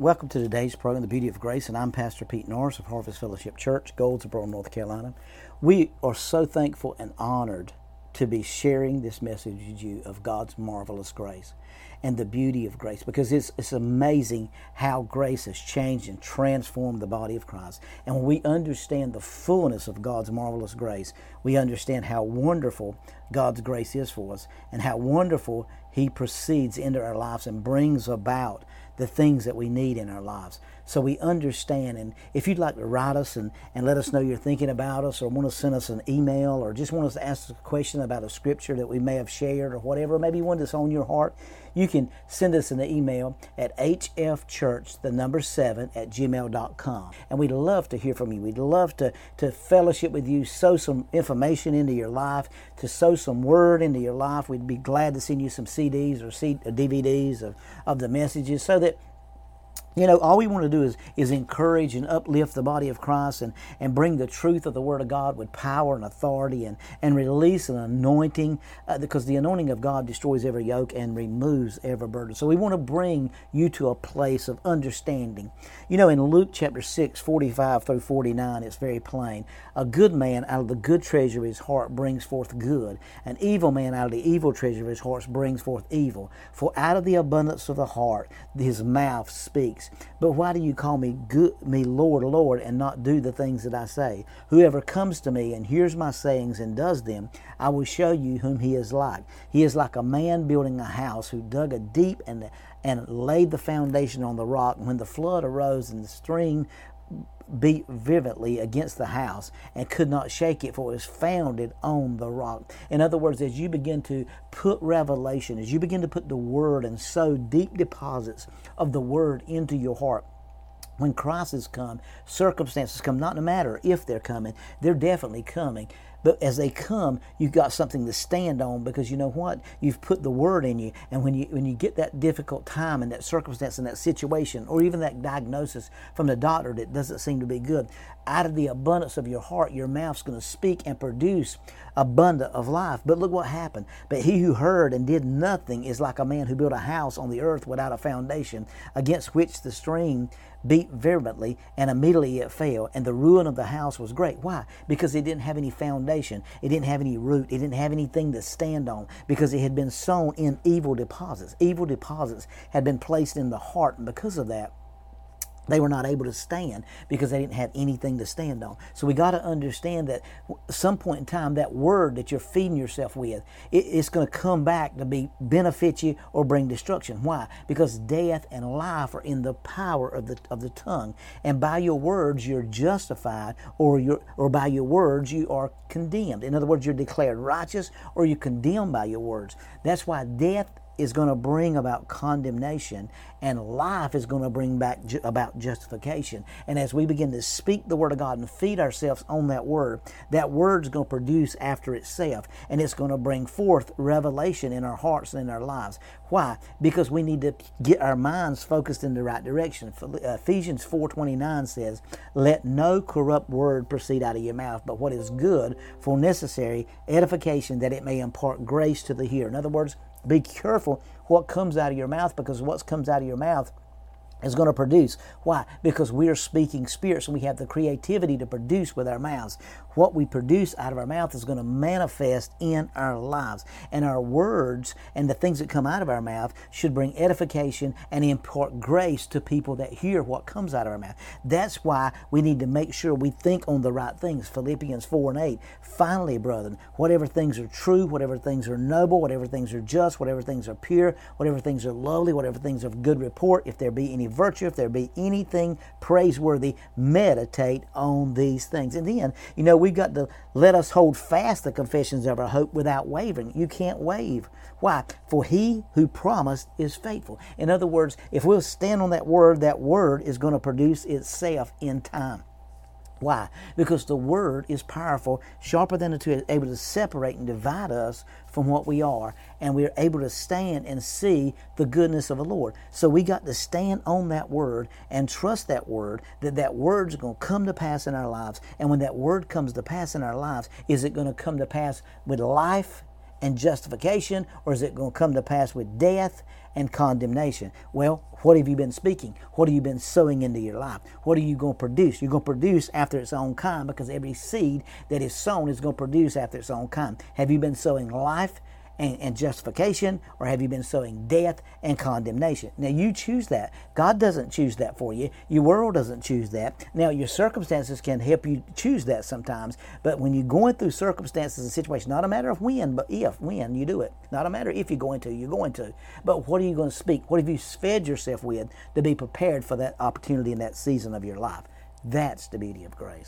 Welcome to today's program, The Beauty of Grace, and I'm Pastor Pete Norris of Harvest Fellowship Church, Goldsboro, North Carolina. We are so thankful and honored to be sharing this message with you of God's marvelous grace and the beauty of grace because it's, it's amazing how grace has changed and transformed the body of Christ. And when we understand the fullness of God's marvelous grace, we understand how wonderful God's grace is for us and how wonderful He proceeds into our lives and brings about the things that we need in our lives. So we understand. And if you'd like to write us and, and let us know you're thinking about us or want to send us an email or just want us to ask a question about a scripture that we may have shared or whatever, maybe one that's on your heart, you can send us an email at hfchurch, the number seven, at gmail.com. And we'd love to hear from you. We'd love to, to fellowship with you, sow some information into your life, to sow some word into your life. We'd be glad to send you some CDs or uh, DVDs of, of the messages so that you know, all we want to do is, is encourage and uplift the body of Christ and, and bring the truth of the Word of God with power and authority and, and release an anointing uh, because the anointing of God destroys every yoke and removes every burden. So we want to bring you to a place of understanding. You know, in Luke chapter 6, 45 through 49, it's very plain. A good man out of the good treasure of his heart brings forth good. An evil man out of the evil treasure of his heart brings forth evil. For out of the abundance of the heart his mouth speaks. But why do you call me good, me Lord, Lord, and not do the things that I say? Whoever comes to me and hears my sayings and does them, I will show you whom he is like. He is like a man building a house who dug a deep and and laid the foundation on the rock. When the flood arose and the stream beat vividly against the house and could not shake it, for it was founded on the rock. In other words, as you begin to put revelation, as you begin to put the word and sow deep deposits of the word into your heart, when crises come, circumstances come, not no matter if they're coming, they're definitely coming. But as they come, you've got something to stand on because you know what? You've put the word in you. And when you when you get that difficult time and that circumstance and that situation, or even that diagnosis from the doctor that doesn't seem to be good, out of the abundance of your heart, your mouth's going to speak and produce abundant of life. But look what happened. But he who heard and did nothing is like a man who built a house on the earth without a foundation, against which the stream beat vehemently, and immediately it fell. And the ruin of the house was great. Why? Because it didn't have any foundation. It didn't have any root. It didn't have anything to stand on because it had been sown in evil deposits. Evil deposits had been placed in the heart, and because of that, they were not able to stand because they didn't have anything to stand on. So we got to understand that some point in time, that word that you're feeding yourself with, it, it's going to come back to be benefit you or bring destruction. Why? Because death and life are in the power of the of the tongue, and by your words you're justified, or you or by your words you are condemned. In other words, you're declared righteous, or you're condemned by your words. That's why death is going to bring about condemnation and life is going to bring back ju- about justification. And as we begin to speak the Word of God and feed ourselves on that Word, that Word's going to produce after itself and it's going to bring forth revelation in our hearts and in our lives. Why? Because we need to get our minds focused in the right direction. Uh, Ephesians 4.29 says, Let no corrupt word proceed out of your mouth, but what is good for necessary edification that it may impart grace to the hearer. In other words, be careful what comes out of your mouth because what comes out of your mouth is going to produce. Why? Because we are speaking spirits and we have the creativity to produce with our mouths. What we produce out of our mouth is going to manifest in our lives. And our words and the things that come out of our mouth should bring edification and impart grace to people that hear what comes out of our mouth. That's why we need to make sure we think on the right things. Philippians 4 and 8. Finally, brethren, whatever things are true, whatever things are noble, whatever things are just, whatever things are pure, whatever things are lovely, whatever things are of good report, if there be any virtue, if there be anything praiseworthy, meditate on these things. And then, you know, we've got to let us hold fast the confessions of our hope without wavering. You can't wave. Why? For he who promised is faithful. In other words, if we'll stand on that word, that word is going to produce itself in time. Why? Because the word is powerful, sharper than a two, able to separate and divide us from what we are, and we're able to stand and see the goodness of the Lord. So we got to stand on that word and trust that word that that word's going to come to pass in our lives. And when that word comes to pass in our lives, is it going to come to pass with life and justification, or is it going to come to pass with death and condemnation. Well, what have you been speaking? What have you been sowing into your life? What are you going to produce? You're going to produce after its own kind because every seed that is sown is going to produce after its own kind. Have you been sowing life? And, and, justification, or have you been sowing death and condemnation? Now you choose that. God doesn't choose that for you. Your world doesn't choose that. Now your circumstances can help you choose that sometimes, but when you're going through circumstances and situations, not a matter of when, but if, when you do it. Not a matter if you're going to, you're going to. But what are you going to speak? What have you fed yourself with to be prepared for that opportunity in that season of your life? That's the beauty of grace.